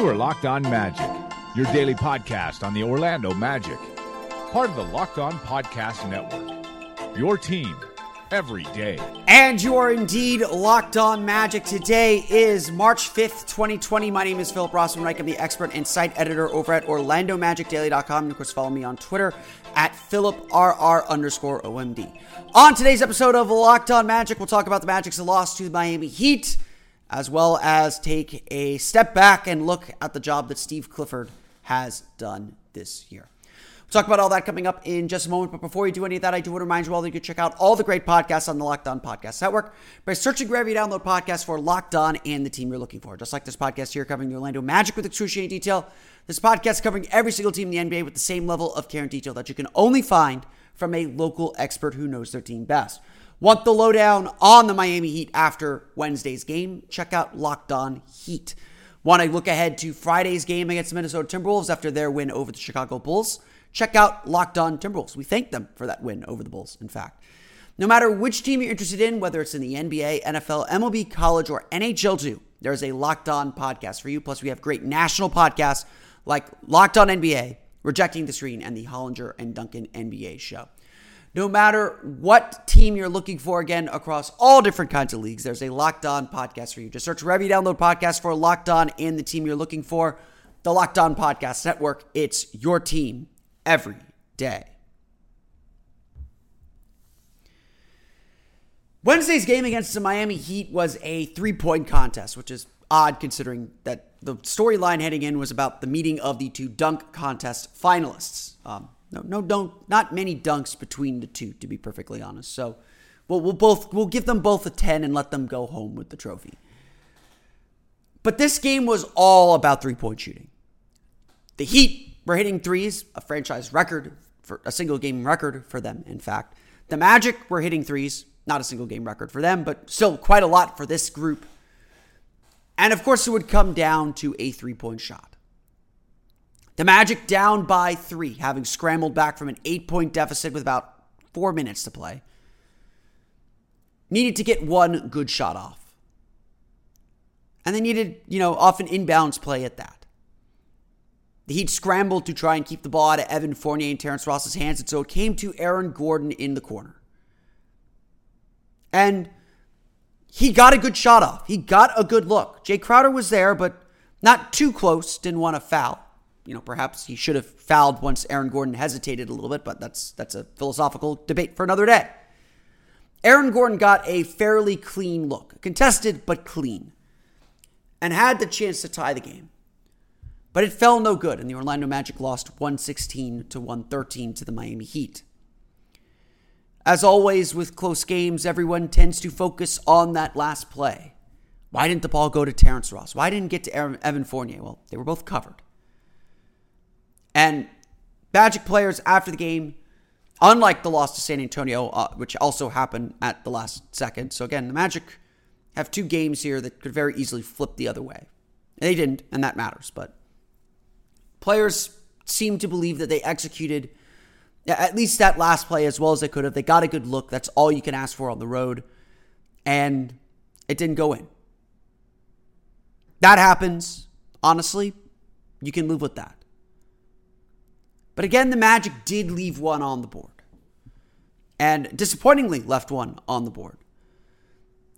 You are Locked On Magic, your daily podcast on the Orlando Magic, part of the Locked On Podcast Network. Your team every day. And you are indeed locked on magic. Today is March 5th, 2020. My name is Philip Rossman Reich. I'm the expert and site editor over at OrlandoMagicDaily.com. And of course, follow me on Twitter at PhilipRR underscore OMD. On today's episode of Locked On Magic, we'll talk about the Magic's loss to the Miami Heat as well as take a step back and look at the job that Steve Clifford has done this year. We'll talk about all that coming up in just a moment. But before you do any of that, I do want to remind you all that you can check out all the great podcasts on the Locked On Podcast Network by searching wherever you download podcasts for Locked On and the team you're looking for. Just like this podcast here covering the Orlando Magic with excruciating detail, this podcast covering every single team in the NBA with the same level of care and detail that you can only find from a local expert who knows their team best. Want the lowdown on the Miami Heat after Wednesday's game? Check out Locked On Heat. Want to look ahead to Friday's game against the Minnesota Timberwolves after their win over the Chicago Bulls? Check out Locked On Timberwolves. We thank them for that win over the Bulls, in fact. No matter which team you're interested in, whether it's in the NBA, NFL, MLB, college, or NHL too, there's a Locked On podcast for you. Plus, we have great national podcasts like Locked On NBA, Rejecting the Screen, and the Hollinger and Duncan NBA show. No matter what team you're looking for, again, across all different kinds of leagues, there's a Locked On podcast for you. Just search you download podcasts for Locked On and the team you're looking for. The Locked On Podcast Network. It's your team every day. Wednesday's game against the Miami Heat was a three point contest, which is odd considering that the storyline heading in was about the meeting of the two dunk contest finalists. Um, no, no, don't. Not many dunks between the two, to be perfectly honest. So, we'll, we'll both we'll give them both a ten and let them go home with the trophy. But this game was all about three point shooting. The Heat were hitting threes, a franchise record for a single game record for them. In fact, the Magic were hitting threes, not a single game record for them, but still quite a lot for this group. And of course, it would come down to a three point shot. The Magic down by three, having scrambled back from an eight point deficit with about four minutes to play. Needed to get one good shot off. And they needed, you know, off an inbounds play at that. The Heat scrambled to try and keep the ball out of Evan Fournier and Terrence Ross's hands, and so it came to Aaron Gordon in the corner. And he got a good shot off. He got a good look. Jay Crowder was there, but not too close, didn't want to foul you know, perhaps he should have fouled once Aaron Gordon hesitated a little bit, but that's that's a philosophical debate for another day. Aaron Gordon got a fairly clean look, contested but clean, and had the chance to tie the game. But it fell no good, and the Orlando Magic lost 116 to 113 to the Miami Heat. As always with close games, everyone tends to focus on that last play. Why didn't the ball go to Terrence Ross? Why didn't it get to Evan Fournier? Well, they were both covered. And Magic players after the game, unlike the loss to San Antonio, uh, which also happened at the last second. So again, the Magic have two games here that could very easily flip the other way. They didn't, and that matters. But players seem to believe that they executed at least that last play as well as they could have. They got a good look. That's all you can ask for on the road. And it didn't go in. That happens. Honestly, you can live with that. But again, the Magic did leave one on the board. And disappointingly left one on the board.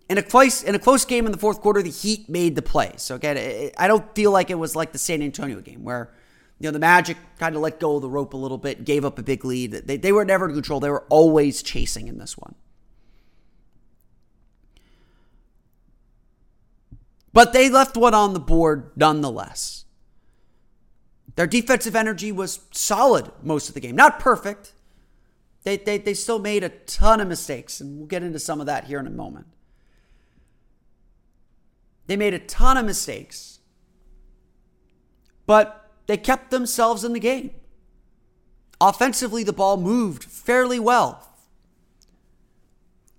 In a close in a close game in the fourth quarter, the Heat made the play. So again, it, I don't feel like it was like the San Antonio game where you know the Magic kind of let go of the rope a little bit, gave up a big lead. They, they were never in control. They were always chasing in this one. But they left one on the board nonetheless. Their defensive energy was solid most of the game. Not perfect. They, they, they still made a ton of mistakes, and we'll get into some of that here in a moment. They made a ton of mistakes, but they kept themselves in the game. Offensively, the ball moved fairly well.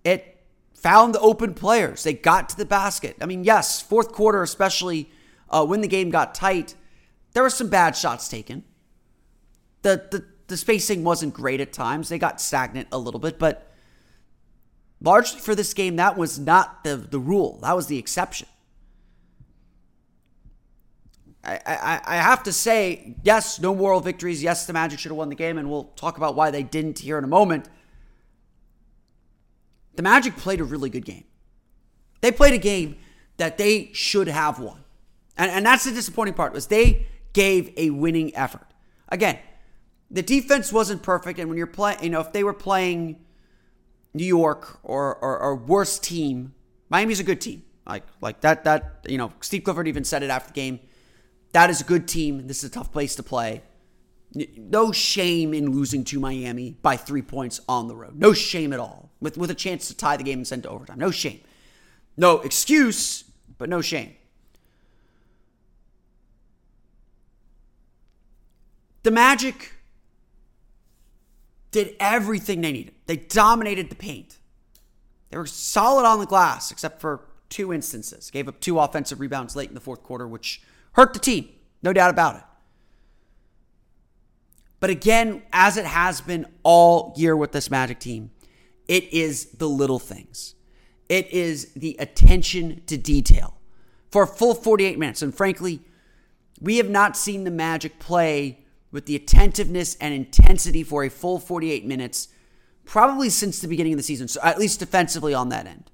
It found the open players. They got to the basket. I mean, yes, fourth quarter, especially uh, when the game got tight, there were some bad shots taken. The, the the spacing wasn't great at times. They got stagnant a little bit, but largely for this game, that was not the, the rule. That was the exception. I, I, I have to say, yes, no moral victories. Yes, the Magic should have won the game, and we'll talk about why they didn't here in a moment. The Magic played a really good game. They played a game that they should have won. And, and that's the disappointing part was they gave a winning effort. Again, the defense wasn't perfect, and when you're playing, you know, if they were playing New York or, or or worse team, Miami's a good team. Like like that that you know, Steve Clifford even said it after the game. That is a good team. This is a tough place to play. No shame in losing to Miami by three points on the road. No shame at all. With with a chance to tie the game and send to overtime. No shame. No excuse, but no shame. The Magic did everything they needed. They dominated the paint. They were solid on the glass, except for two instances. Gave up two offensive rebounds late in the fourth quarter, which hurt the team, no doubt about it. But again, as it has been all year with this Magic team, it is the little things. It is the attention to detail for a full 48 minutes. And frankly, we have not seen the Magic play with the attentiveness and intensity for a full 48 minutes, probably since the beginning of the season, so at least defensively on that end.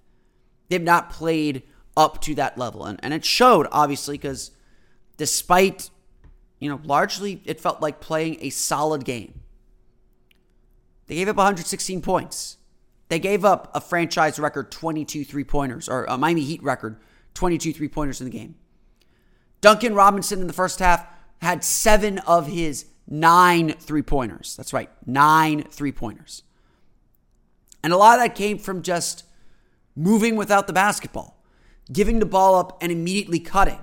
They've not played up to that level. And, and it showed, obviously, because despite, you know, largely it felt like playing a solid game. They gave up 116 points. They gave up a franchise record 22 three pointers, or a Miami Heat record 22 three pointers in the game. Duncan Robinson in the first half had seven of his nine three pointers. That's right, nine three pointers. And a lot of that came from just moving without the basketball, giving the ball up and immediately cutting.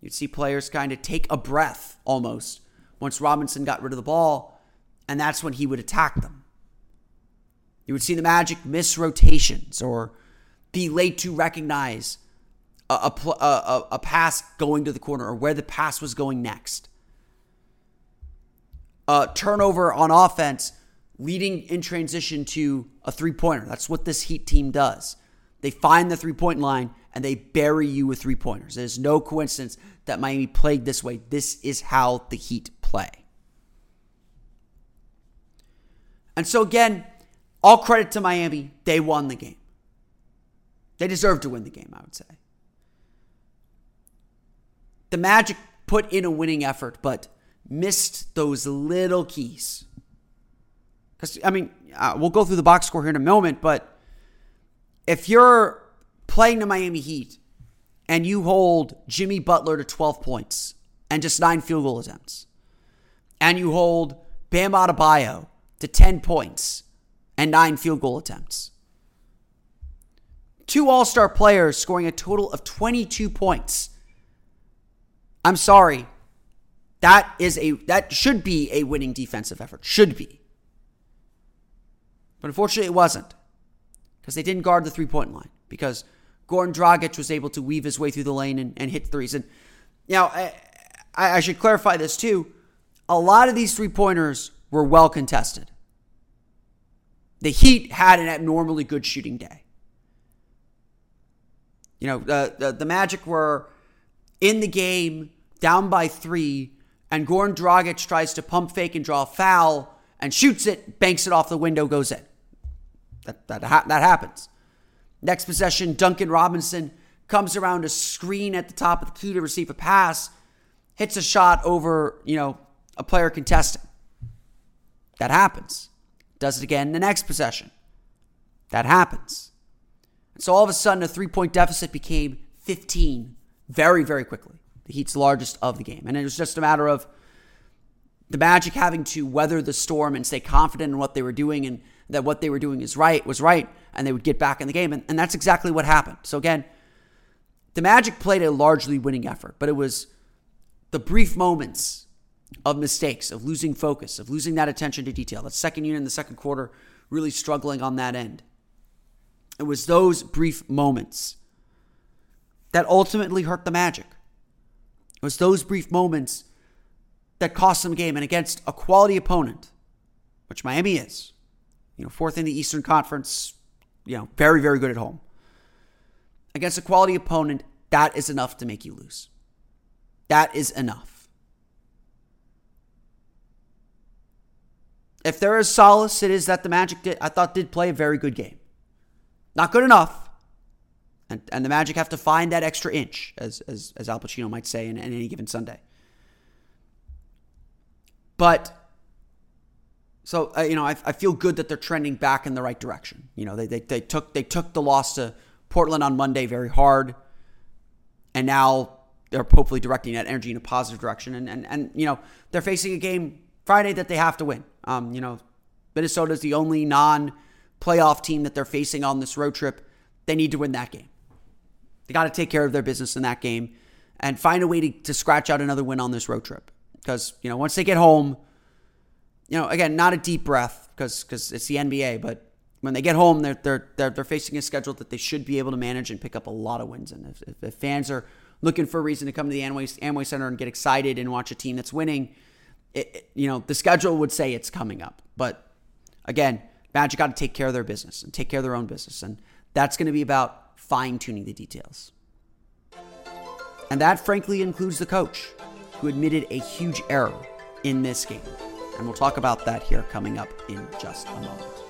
You'd see players kind of take a breath almost once Robinson got rid of the ball, and that's when he would attack them. You would see the Magic miss rotations or be late to recognize a, a, a, a pass going to the corner or where the pass was going next. A turnover on offense leading in transition to a three pointer. That's what this Heat team does. They find the three point line and they bury you with three pointers. It is no coincidence that Miami played this way. This is how the Heat play. And so, again, all credit to Miami. They won the game. They deserve to win the game, I would say the Magic put in a winning effort, but missed those little keys. Because, I mean, uh, we'll go through the box score here in a moment, but if you're playing the Miami Heat and you hold Jimmy Butler to 12 points and just nine field goal attempts, and you hold Bam Adebayo to 10 points and nine field goal attempts, two all star players scoring a total of 22 points I'm sorry. That is a that should be a winning defensive effort. Should be. But unfortunately it wasn't. Because they didn't guard the three-point line. Because Goran Dragic was able to weave his way through the lane and, and hit threes. And now I, I should clarify this too. A lot of these three-pointers were well contested. The Heat had an abnormally good shooting day. You know, the, the, the Magic were in the game, down by three, and Goran Dragic tries to pump fake and draw a foul and shoots it, banks it off the window, goes in. That, that, that happens. Next possession, Duncan Robinson comes around a screen at the top of the key to receive a pass, hits a shot over, you know, a player contesting. That happens. Does it again in the next possession. That happens. And so all of a sudden, a three point deficit became 15 very, very quickly. The Heat's largest of the game. And it was just a matter of the Magic having to weather the storm and stay confident in what they were doing and that what they were doing is right was right and they would get back in the game. And, and that's exactly what happened. So again, the Magic played a largely winning effort, but it was the brief moments of mistakes, of losing focus, of losing that attention to detail. That second unit in the second quarter really struggling on that end. It was those brief moments that ultimately hurt the Magic. It was those brief moments that cost them game and against a quality opponent, which Miami is. You know, fourth in the Eastern Conference, you know, very, very good at home. Against a quality opponent, that is enough to make you lose. That is enough. If there is solace, it is that the Magic did, I thought did play a very good game. Not good enough. And, and the Magic have to find that extra inch, as, as, as Al Pacino might say in, in any given Sunday. But so uh, you know, I, I, feel good that they're trending back in the right direction. You know, they, they they took they took the loss to Portland on Monday very hard, and now they're hopefully directing that energy in a positive direction. And and and you know, they're facing a game Friday that they have to win. Um, you know, Minnesota is the only non-playoff team that they're facing on this road trip. They need to win that game. They got to take care of their business in that game and find a way to, to scratch out another win on this road trip. Because, you know, once they get home, you know, again, not a deep breath because because it's the NBA, but when they get home, they're, they're, they're, they're facing a schedule that they should be able to manage and pick up a lot of wins. And if, if, if fans are looking for a reason to come to the Amway, Amway Center and get excited and watch a team that's winning, it, it, you know, the schedule would say it's coming up. But again, Magic got to take care of their business and take care of their own business. And that's going to be about fine tuning the details. And that, frankly, includes the coach, who admitted a huge error in this game. And we'll talk about that here coming up in just a moment.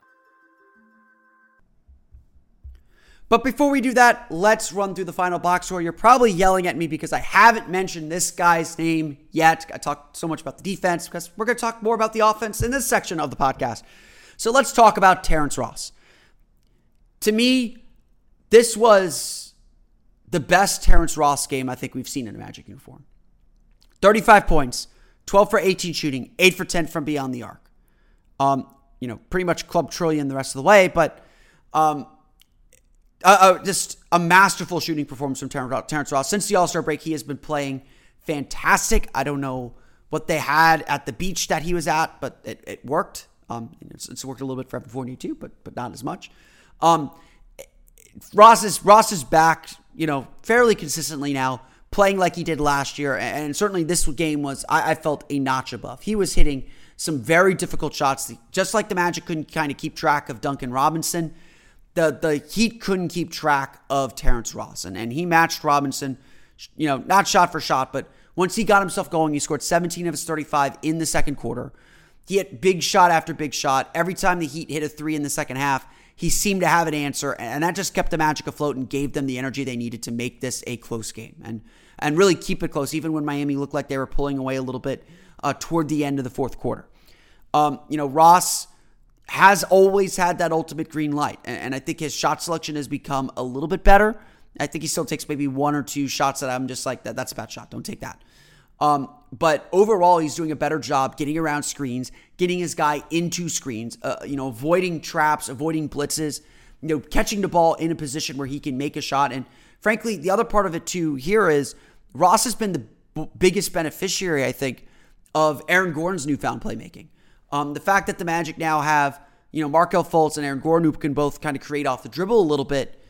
But before we do that, let's run through the final box score. You're probably yelling at me because I haven't mentioned this guy's name yet. I talked so much about the defense because we're going to talk more about the offense in this section of the podcast. So let's talk about Terrence Ross. To me, this was the best Terrence Ross game I think we've seen in a Magic uniform. 35 points, 12 for 18 shooting, 8 for 10 from beyond the arc. Um, you know, pretty much club trillion the rest of the way, but um, uh, uh, just a masterful shooting performance from Terrence Ross. Since the All Star break, he has been playing fantastic. I don't know what they had at the beach that he was at, but it, it worked. Um, it's, it's, worked a little bit for Evan Fournier too, but but not as much. Um, Ross is Ross is back, you know, fairly consistently now, playing like he did last year, and certainly this game was I, I felt a notch above. He was hitting some very difficult shots, just like the Magic couldn't kind of keep track of Duncan Robinson the the Heat couldn't keep track of Terrence Ross, and, and he matched Robinson, you know, not shot for shot, but once he got himself going, he scored 17 of his 35 in the second quarter. He hit big shot after big shot. Every time the Heat hit a three in the second half, he seemed to have an answer, and that just kept the Magic afloat and gave them the energy they needed to make this a close game and and really keep it close, even when Miami looked like they were pulling away a little bit uh, toward the end of the fourth quarter. Um, you know, Ross has always had that ultimate green light. And I think his shot selection has become a little bit better. I think he still takes maybe one or two shots that I'm just like, that, that's a bad shot. Don't take that. Um, but overall, he's doing a better job getting around screens, getting his guy into screens, uh, you know, avoiding traps, avoiding blitzes, you know, catching the ball in a position where he can make a shot. And frankly, the other part of it too here is Ross has been the b- biggest beneficiary, I think, of Aaron Gordon's newfound playmaking. Um, the fact that the Magic now have, you know, Markelle Fultz and Aaron Gordon who can both kind of create off the dribble a little bit,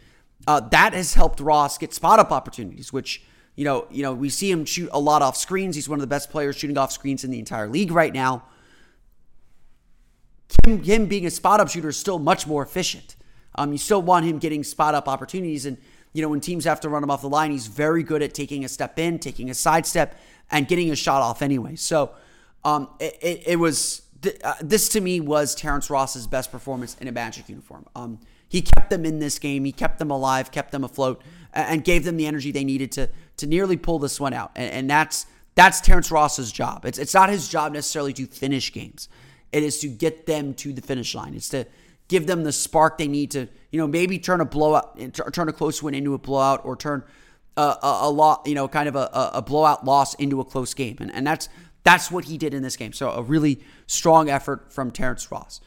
uh, that has helped Ross get spot up opportunities, which You know, you know, we see him shoot a lot off screens. He's one of the best players shooting off screens in the entire league right now. Him, him being a spot up shooter is still much more efficient. Um, you still want him getting spot up opportunities, and you know when teams have to run him off the line, he's very good at taking a step in, taking a sidestep, and getting a shot off anyway. So um, it, it, it was uh, this to me was Terrence Ross's best performance in a Magic uniform. Um, he kept them in this game. He kept them alive, kept them afloat, and gave them the energy they needed to to nearly pull this one out. And, and that's that's Terrence Ross's job. It's it's not his job necessarily to finish games. It is to get them to the finish line. It's to give them the spark they need to, you know, maybe turn a blowout, turn a close win into a blowout, or turn a, a, a lot, you know, kind of a, a blowout loss into a close game. And and that's that's what he did in this game. So a really strong effort from Terrence Ross.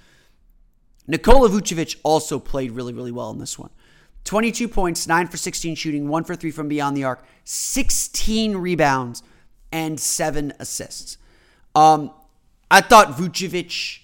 Nikola Vucevic also played really, really well in this one. 22 points, 9 for 16 shooting, 1 for 3 from beyond the arc, 16 rebounds, and 7 assists. Um, I thought Vucevic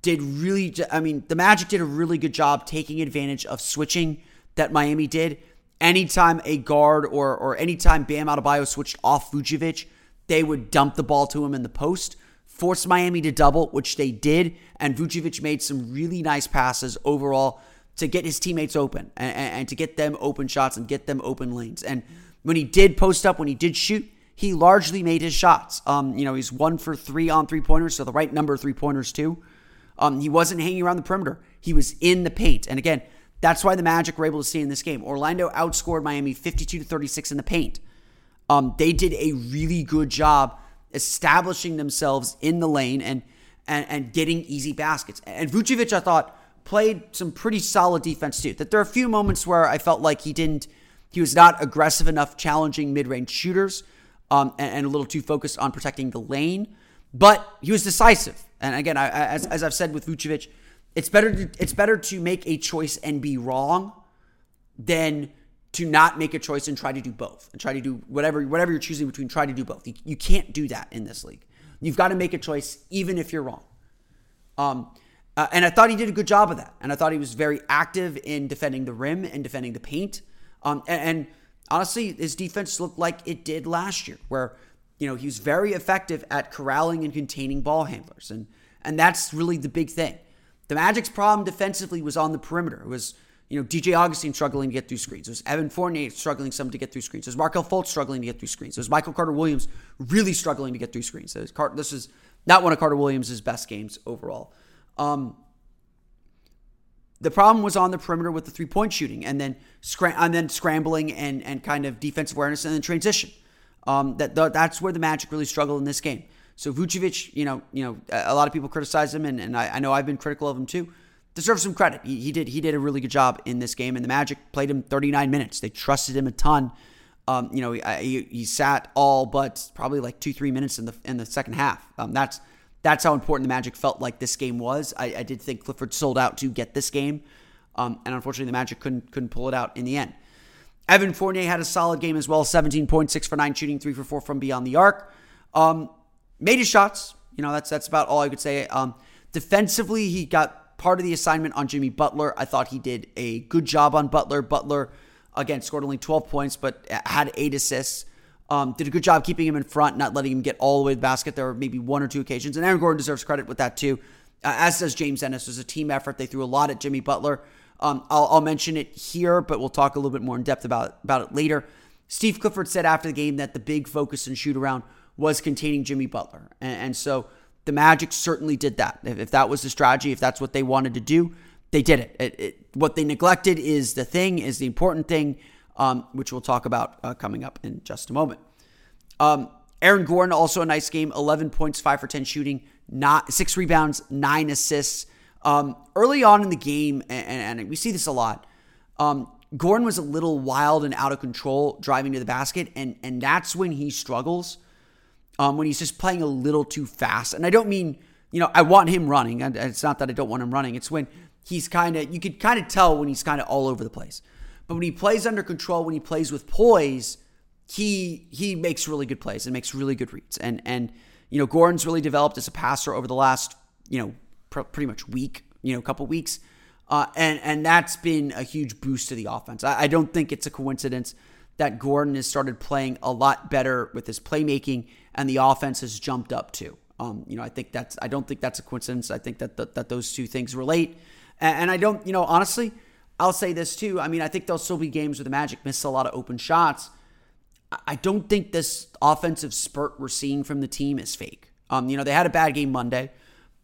did really, I mean, the Magic did a really good job taking advantage of switching that Miami did. Anytime a guard or, or anytime Bam Adebayo switched off Vucevic, they would dump the ball to him in the post, force Miami to double, which they did. And Vucevic made some really nice passes overall to get his teammates open and, and, to get them open shots and get them open lanes. And when he did post up, when he did shoot, he largely made his shots. Um, you know, he's one for three on three pointers, so the right number of three pointers too. Um, he wasn't hanging around the perimeter; he was in the paint. And again, that's why the Magic were able to stay in this game. Orlando outscored Miami 52 to 36 in the paint. Um, they did a really good job establishing themselves in the lane and and, and getting easy baskets. And Vucevic, I thought, played some pretty solid defense too. That there are a few moments where I felt like he didn't, he was not aggressive enough challenging mid-range shooters, um, and, and, a little too focused on protecting the lane. But he was decisive. And again, I, as, as I've said with Vucevic, it's better to, it's better to make a choice and be wrong than to not make a choice and try to do both and try to do whatever whatever you're choosing between try to do both. You, you can't do that in this league. You've got to make a choice even if you're wrong. Um, uh, and i thought he did a good job of that. And i thought he was very active in defending the rim and defending the paint. Um, and, and honestly his defense looked like it did last year where you know he was very effective at corralling and containing ball handlers. And and that's really the big thing. The magic's problem defensively was on the perimeter. It was you know, DJ Augustin struggling to get through screens. There's Evan Fournier struggling some to get through screens. There's Markelle Fultz struggling to get through screens. There's Michael Carter Williams really struggling to get through screens. This is not one of Carter Williams' best games overall. Um, the problem was on the perimeter with the three point shooting, and then and then scrambling and and kind of defensive awareness and then transition. Um, that that's where the Magic really struggled in this game. So Vucevic, you know, you know, a lot of people criticize him, and, and I, I know I've been critical of him too deserves some credit. He, he, did he did a really good job in this game, and the Magic played him 39 minutes. They trusted him a ton. Um, you know, he, he, sat all but probably like two three minutes in the in the second half. Um, that's that's how important the Magic felt like this game was. I, I did think Clifford sold out to get this game, um, and unfortunately the Magic couldn't couldn't pull it out in the end. Evan Fournier had a solid game as well, 17.6 for nine shooting, three for four from beyond the arc. Um, made his shots. You know, that's that's about all I could say. Um, defensively, he got part of the assignment on Jimmy Butler. I thought he did a good job on Butler. Butler, again, scored only 12 points, but had eight assists. Um, did a good job keeping him in front, not letting him get all the way to the basket. There were maybe one or two occasions, and Aaron Gordon deserves credit with that too, uh, as does James Ennis. It was a team effort. They threw a lot at Jimmy Butler. Um, I'll, I'll, mention it here, but we'll talk a little bit more in depth about, about it later. Steve Clifford said after the game that the big focus and shoot around was containing Jimmy Butler. And, and so the Magic certainly did that. If, if, that was the strategy, if that's what they wanted to do, they did it. it, it what they neglected is the thing, is the important thing, um, which we'll talk about uh, coming up in just a moment. Um, Aaron Gordon, also a nice game 11 points, 5 for 10 shooting, not, 6 rebounds, 9 assists. Um, early on in the game, and, and we see this a lot, um, Gordon was a little wild and out of control driving to the basket, and, and that's when he struggles um, when he's just playing a little too fast. And I don't mean, you know, I want him running. It's not that I don't want him running. It's when he's kind of, you could kind of tell when he's kind of all over the place. But when he plays under control, when he plays with poise, he he makes really good plays and makes really good reads. And and you know, Gordon's really developed as a passer over the last you know pr- pretty much week, you know, couple weeks. Uh, and and that's been a huge boost to the offense. I, I don't think it's a coincidence that Gordon has started playing a lot better with his playmaking, and the offense has jumped up too. Um, you know, I think that's I don't think that's a coincidence. I think that that, that those two things relate, and, and I don't, you know, honestly, I'll say this too. I mean, I think there'll still be games where the Magic miss a lot of open shots. I don't think this offensive spurt we're seeing from the team is fake. Um, you know, they had a bad game Monday,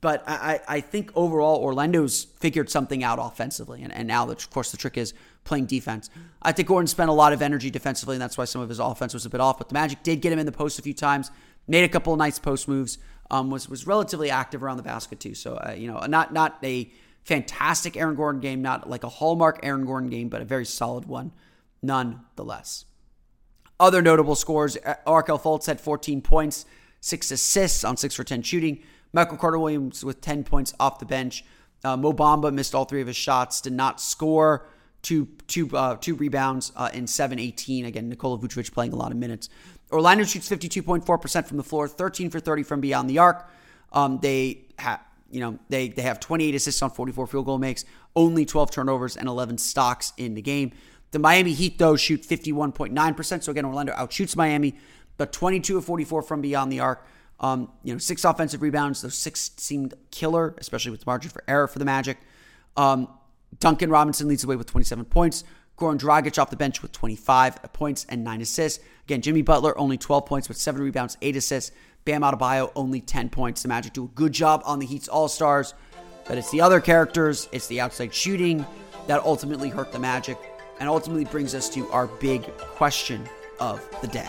but I, I think overall Orlando's figured something out offensively. And, and now, of course, the trick is playing defense. I think Gordon spent a lot of energy defensively, and that's why some of his offense was a bit off. But the Magic did get him in the post a few times, made a couple of nice post moves, um, was was relatively active around the basket too. So uh, you know, not not a fantastic Aaron Gordon game, not like a hallmark Aaron Gordon game, but a very solid one nonetheless. Other notable scores Markelle Fultz had 14 points, six assists on six for 10 shooting. Michael Carter Williams with 10 points off the bench. Uh, Mo Bamba missed all three of his shots, did not score. Two, two, uh, two rebounds uh, in 7 18. Again, Nikola Vucevic playing a lot of minutes. Orlando shoots 52.4% from the floor, 13 for 30 from beyond the arc. Um, they have, you know, they, they have 28 assists on 44 field goal makes, only 12 turnovers and 11 stocks in the game. The Miami Heat, though, shoot 51.9%. So again, Orlando outshoots Miami, but 22 of 44 from beyond the arc. Um, you know, six offensive rebounds. Those six seemed killer, especially with the margin for error for the Magic. Um, Duncan Robinson leads the way with 27 points. Goran Dragic off the bench with 25 points and nine assists. Again, Jimmy Butler only 12 points with seven rebounds, eight assists. Bam Adebayo only 10 points. The Magic do a good job on the Heat's All Stars, but it's the other characters, it's the outside shooting that ultimately hurt the Magic and ultimately brings us to our big question of the day.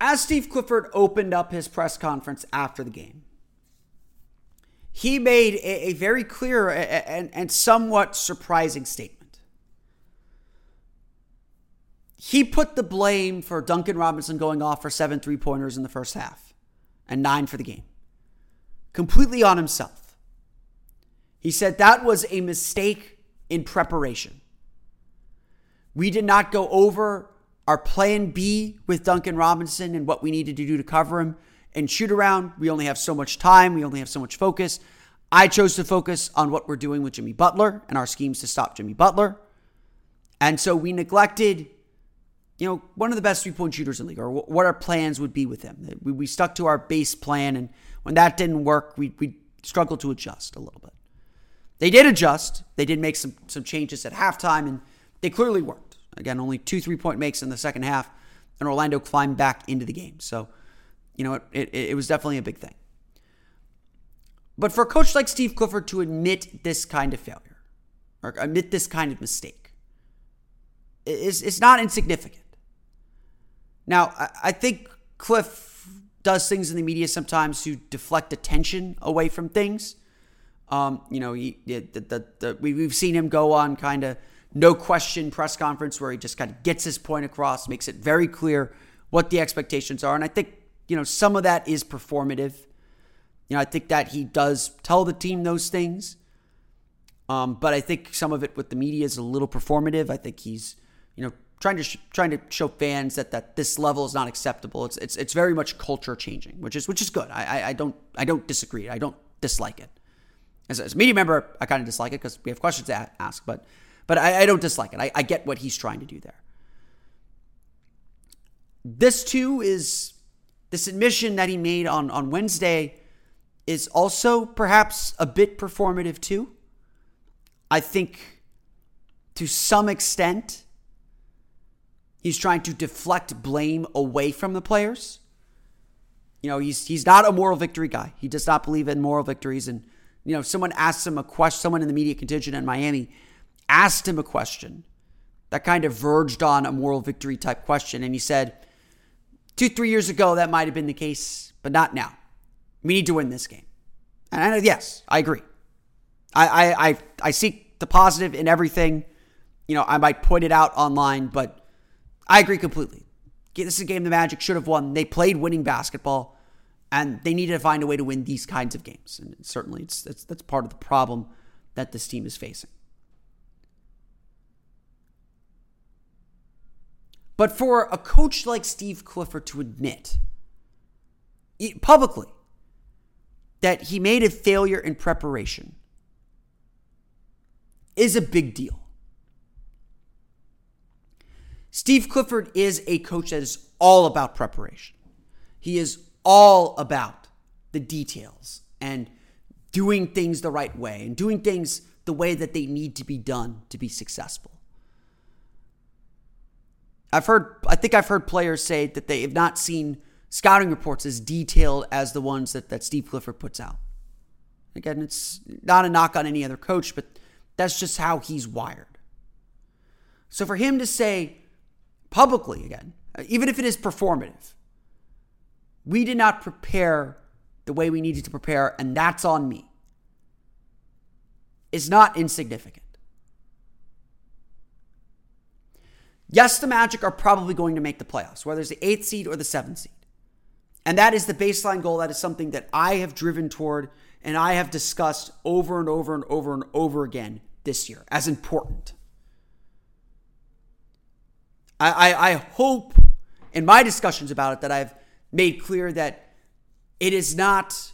As Steve Clifford opened up his press conference after the game, he made a, a very clear and, and somewhat surprising statement. He put the blame for Duncan Robinson going off for seven three pointers in the first half and nine for the game completely on himself. He said that was a mistake in preparation. We did not go over our plan B with Duncan Robinson and what we needed to do to cover him and shoot around. We only have so much time, we only have so much focus. I chose to focus on what we're doing with Jimmy Butler and our schemes to stop Jimmy Butler. And so we neglected, you know, one of the best three point shooters in the league, or what our plans would be with him. We, stuck to our base plan, and when that didn't work, we, we struggled to adjust a little bit. They did adjust. They did make some, some changes at halftime, and they clearly worked. Again, only two three point makes in the second half, and Orlando climbed back into the game. So, you know, it, it, it was definitely a big thing. But for a coach like Steve Clifford to admit this kind of failure or admit this kind of mistake is, is not insignificant. Now, I think Cliff does things in the media sometimes to deflect attention away from things. Um, you know, he, the, the, the, we've seen him go on kind of no question press conference where he just kind of gets his point across, makes it very clear what the expectations are. And I think, you know, some of that is performative. You know, I think that he does tell the team those things. Um, but I think some of it with the media is a little performative. I think he's, you know, trying to sh- trying to show fans that that this level is not acceptable. It's it's it's very much culture changing, which is which is good. I I, I don't I don't disagree. I don't dislike it. As, as a media member, I kind of dislike it because we have questions to ask, but but I, I don't dislike it. I, I get what he's trying to do there. This too is this admission that he made on on Wednesday is also perhaps a bit performative too. I think to some extent, he's trying to deflect blame away from the players. You know, he's he's not a moral victory guy. He does not believe in moral victories. And you know, someone asks him a question. Someone in the media contingent in Miami asked him a question that kind of verged on a moral victory type question. And he said, two, three years ago, that might have been the case, but not now. We need to win this game. And I, yes, I agree. I, I, I, I seek the positive in everything. You know, I might point it out online, but I agree completely. This is a game the Magic should have won. They played winning basketball, and they needed to find a way to win these kinds of games. And certainly, it's, it's that's part of the problem that this team is facing. But for a coach like Steve Clifford to admit publicly that he made a failure in preparation is a big deal. Steve Clifford is a coach that is all about preparation. He is all about the details and doing things the right way and doing things the way that they need to be done to be successful. I've heard, I think I've heard players say that they have not seen scouting reports as detailed as the ones that, that Steve Clifford puts out. Again, it's not a knock on any other coach, but that's just how he's wired. So for him to say publicly again, even if it is performative, we did not prepare the way we needed to prepare, and that's on me, is not insignificant. Yes, the Magic are probably going to make the playoffs, whether it's the eighth seed or the seventh seed. And that is the baseline goal. That is something that I have driven toward and I have discussed over and over and over and over again this year as important. I, I, I hope in my discussions about it that I've made clear that it is not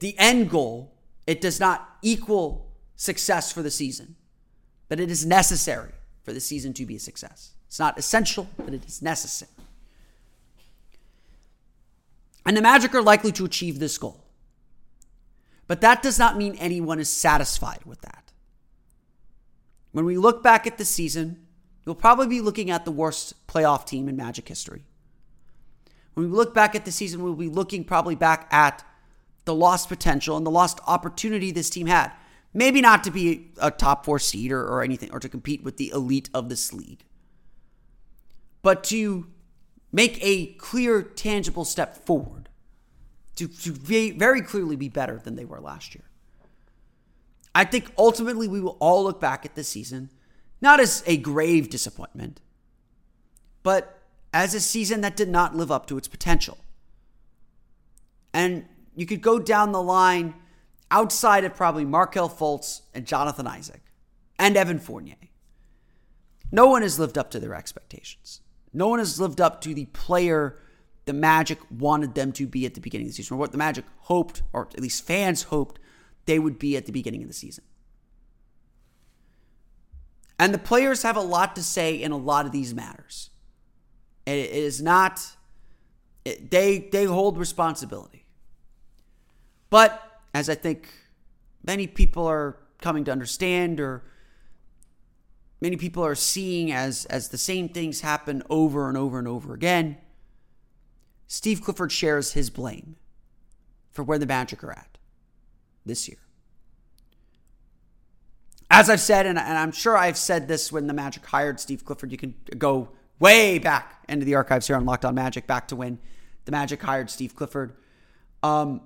the end goal. It does not equal success for the season, but it is necessary for the season to be a success. It's not essential, but it is necessary. And the Magic are likely to achieve this goal. But that does not mean anyone is satisfied with that. When we look back at the season, you'll probably be looking at the worst playoff team in Magic history. When we look back at the season, we'll be looking probably back at the lost potential and the lost opportunity this team had. Maybe not to be a top four seed or, or anything, or to compete with the elite of this league, but to make a clear, tangible step forward, to, to very clearly be better than they were last year. I think ultimately we will all look back at this season not as a grave disappointment, but as a season that did not live up to its potential. And you could go down the line outside of probably Markelle Fultz and Jonathan Isaac and Evan Fournier. No one has lived up to their expectations. No one has lived up to the player the Magic wanted them to be at the beginning of the season, or what the Magic hoped, or at least fans hoped they would be at the beginning of the season. And the players have a lot to say in a lot of these matters. It is not, they, they hold responsibility. But as I think many people are coming to understand or many people are seeing as as the same things happen over and over and over again Steve Clifford shares his blame for where the Magic are at this year. As I've said, and, I'm sure I've said this when the Magic hired Steve Clifford, you can go way back into the archives here on Locked On Magic, back to when the Magic hired Steve Clifford. Um,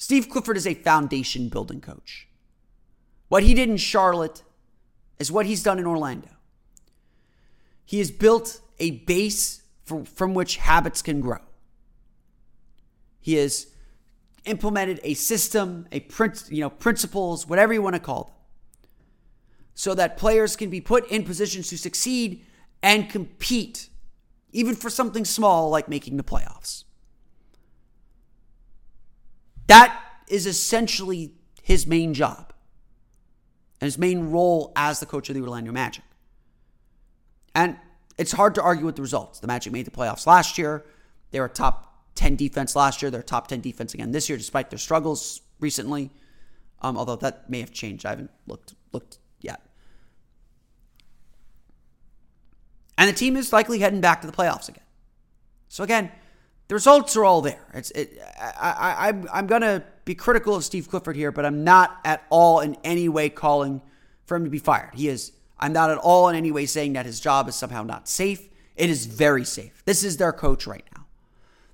Steve Clifford is a foundation building coach. What he did in Charlotte is what he's done in Orlando. He has built a base for, from which habits can grow. He has implemented a system, a print, you know, principles, whatever you want to call them, so that players can be put in positions to succeed and compete, even for something small like making the playoffs. That is essentially his main job and his main role as the coach of the Orlando Magic. And it's hard to argue with the results. The Magic made the playoffs last year. They were top 10 defense last year. They're top 10 defense again this year, despite their struggles recently. Um, although that may have changed. I haven't looked looked yet. And the team is likely heading back to the playoffs again. So again, the results are all there. It's it, I, I'm I'm gonna be critical of Steve Clifford here, but I'm not at all in any way calling for him to be fired. He is, I'm not at all in any way saying that his job is somehow not safe. It is very safe. This is their coach right now.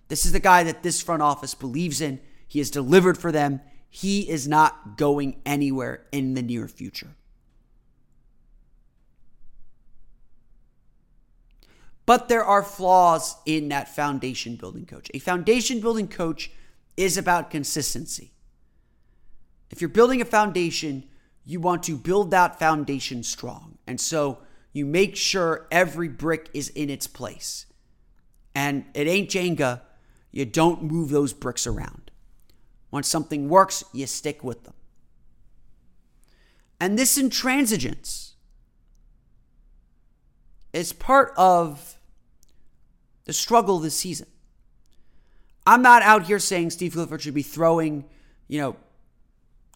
This is the guy that this front office believes in. He has delivered for them. He is not going anywhere in the near future. But there are flaws in that foundation building coach. A foundation building coach is about consistency. If you're building a foundation, you want to build that foundation strong. And so you make sure every brick is in its place. And it ain't Jenga. You don't move those bricks around. Once something works, you stick with them. And this intransigence is part of the struggle this season. I'm not out here saying Steve Clifford should be throwing, you know,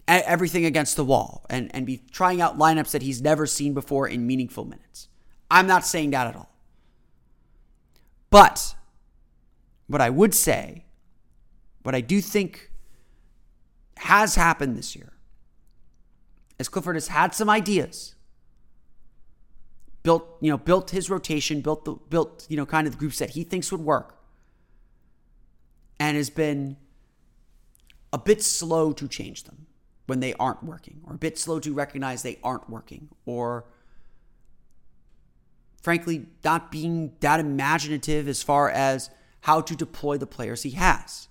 everything against the wall and, and be trying out lineups that he's never seen before in meaningful minutes. I'm not saying that at all. But what I would say, what I do think has happened this year, is Clifford has had some ideas. Built, you know, built his rotation, built the built, you know, kind of the groups that he thinks would work. And has been a bit slow to change them when they aren't working, or a bit slow to recognize they aren't working, or frankly, not being that imaginative as far as how to deploy the players he has.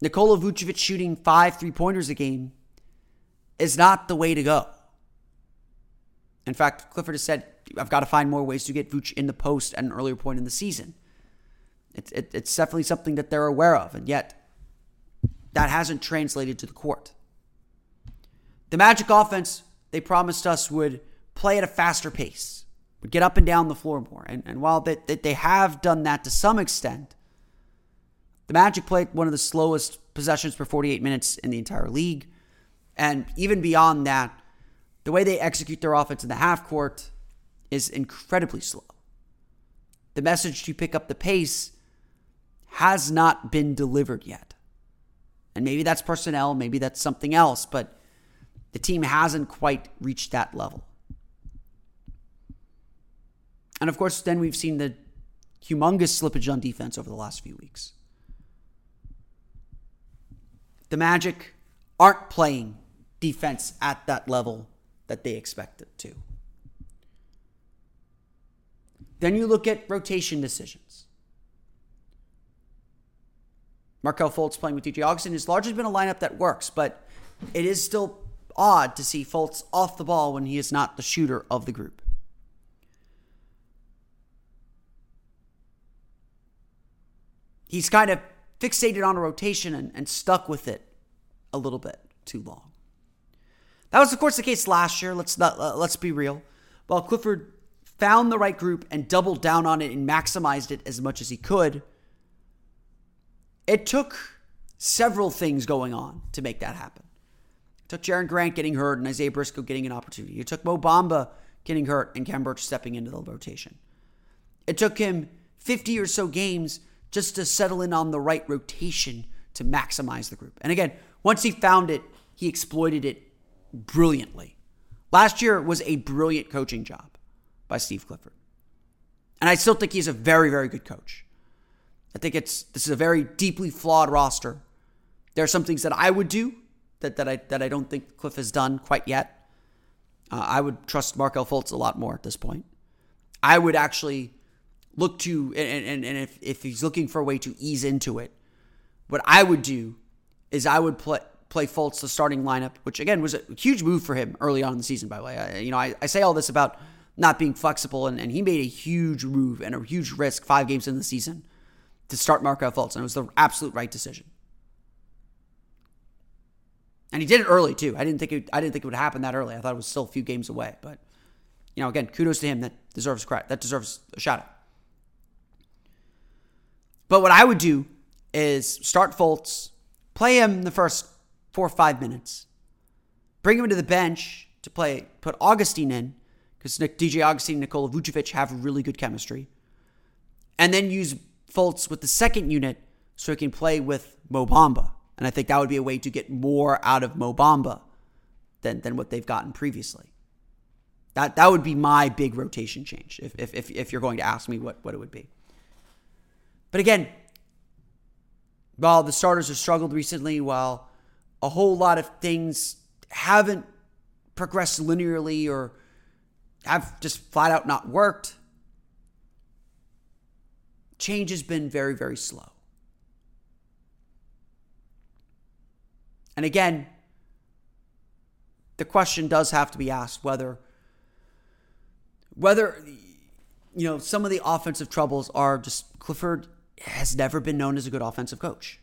Nikola Vucevic shooting five three pointers a game is not the way to go. In fact, Clifford has said, I've got to find more ways to get Vuce in the post at an earlier point in the season. It, it, it's definitely something that they're aware of, and yet that hasn't translated to the court. The Magic offense, they promised us, would play at a faster pace, would get up and down the floor more. And, and while they, they have done that to some extent, the Magic played one of the slowest possessions per 48 minutes in the entire league. And even beyond that, the way they execute their offense in the half court is incredibly slow. The message to pick up the pace has not been delivered yet. And maybe that's personnel, maybe that's something else, but the team hasn't quite reached that level. And of course, then we've seen the humongous slippage on defense over the last few weeks. The Magic aren't playing defense at that level that they expected to. Then you look at rotation decisions. Markelle Fultz playing with DJ Augustin has largely been a lineup that works, but it is still odd to see Fultz off the ball when he is not the shooter of the group. He's kind of fixated on a rotation and, and stuck with it a little bit too long. That was, of course, the case last year. Let's not uh, let's be real. While Clifford found the right group and doubled down on it and maximized it as much as he could, it took several things going on to make that happen. It took Jerian Grant getting hurt and Isaiah Briscoe getting an opportunity. It took Mo Bamba getting hurt and Khem Birch stepping into the rotation. It took him 50 or so games just to settle in on the right rotation to maximize the group. And again, once he found it, he exploited it brilliantly. Last year was a brilliant coaching job by Steve Clifford. And I still think he's a very, very good coach. I think it's this is a very deeply flawed roster. There are some things that I would do that, that I that I don't think Cliff has done quite yet. Uh, I would trust Markelle Fultz a lot more at this point. I would actually look to and, and, and if, if he's looking for a way to ease into it, what I would do is I would play play Fultz the starting lineup, which again was a huge move for him early on in the season. By the way, I, you know I, I say all this about not being flexible, and, and he made a huge move and a huge risk five games in the season to start Markelle Fultz, and it was the absolute right decision. And he did it early too. I didn't think it, I didn't think it would happen that early. I thought it was still a few games away, but you know, again, kudos to him. That deserves credit. That deserves a shout out. But what I would do is start Fultz, play him the first four or five minutes, bring him to the bench to play, put Augustin in because DJ Augustin and Nikola Vucevic have really good chemistry, and then use Fultz with the second unit so he can play with Mo Bamba. And I think that would be a way to get more out of Mo Bamba than, than what they've gotten previously. That that would be my big rotation change if, if, if, if you're going to ask me what, what it would be. But again, while the starters have struggled recently, while a whole lot of things haven't progressed linearly or have just flat out not worked, change has been very, very slow. And again, the question does have to be asked whether whether you know some of the offensive troubles are just Clifford has never been known as a good offensive coach.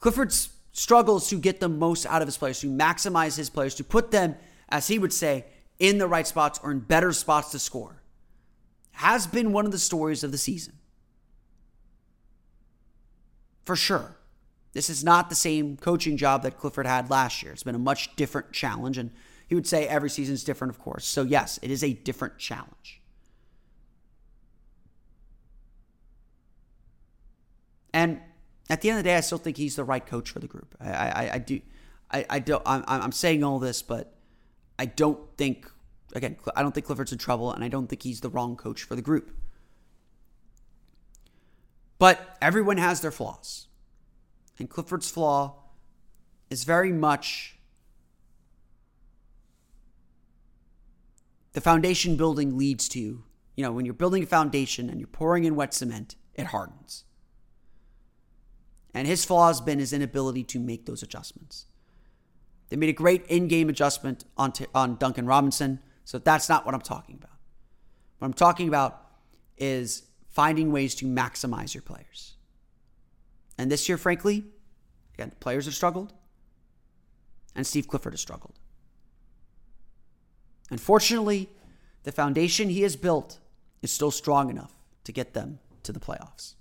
Clifford's struggles to get the most out of his players, to maximize his players, to put them, as he would say, in the right spots or in better spots to score, has been one of the stories of the season. For sure. This is not the same coaching job that Clifford had last year. It's been a much different challenge, and he would say every season is different, of course. So, yes, it is a different challenge. And at the end of the day, I still think he's the right coach for the group. I, I, I do, I, I don't. I'm, I'm saying all this, but I don't think. Again, I don't think Clifford's in trouble, and I don't think he's the wrong coach for the group. But everyone has their flaws, and Clifford's flaw is very much the foundation building leads to. You know, when you're building a foundation and you're pouring in wet cement, it hardens. And his flaw has been his inability to make those adjustments. They made a great in game adjustment on, t- on Duncan Robinson, so that's not what I'm talking about. What I'm talking about is finding ways to maximize your players. And this year, frankly, again, players have struggled, and Steve Clifford has struggled. Unfortunately, the foundation he has built is still strong enough to get them to the playoffs.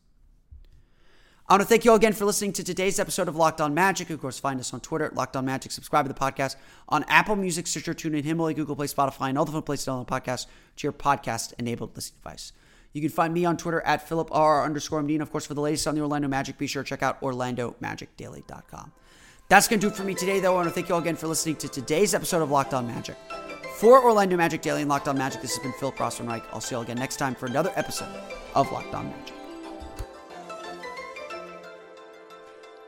I want to thank you all again for listening to today's episode of Locked On Magic. Of course, find us on Twitter at Locked On Magic. Subscribe to the podcast on Apple Music, Stitcher, TuneIn, Himalaya, Google Play, Spotify, and all the fun places to download the podcast to your podcast-enabled listening device. You can find me on Twitter at Philip R underscore MD. And of course, for the latest on the Orlando Magic, be sure to check out OrlandoMagicDaily.com. That's going to do it for me today, though. I want to thank you all again for listening to today's episode of Locked On Magic. For Orlando Magic Daily and Locked On Magic, this has been Philip Rossman I'll see you all again next time for another episode of Locked On Magic.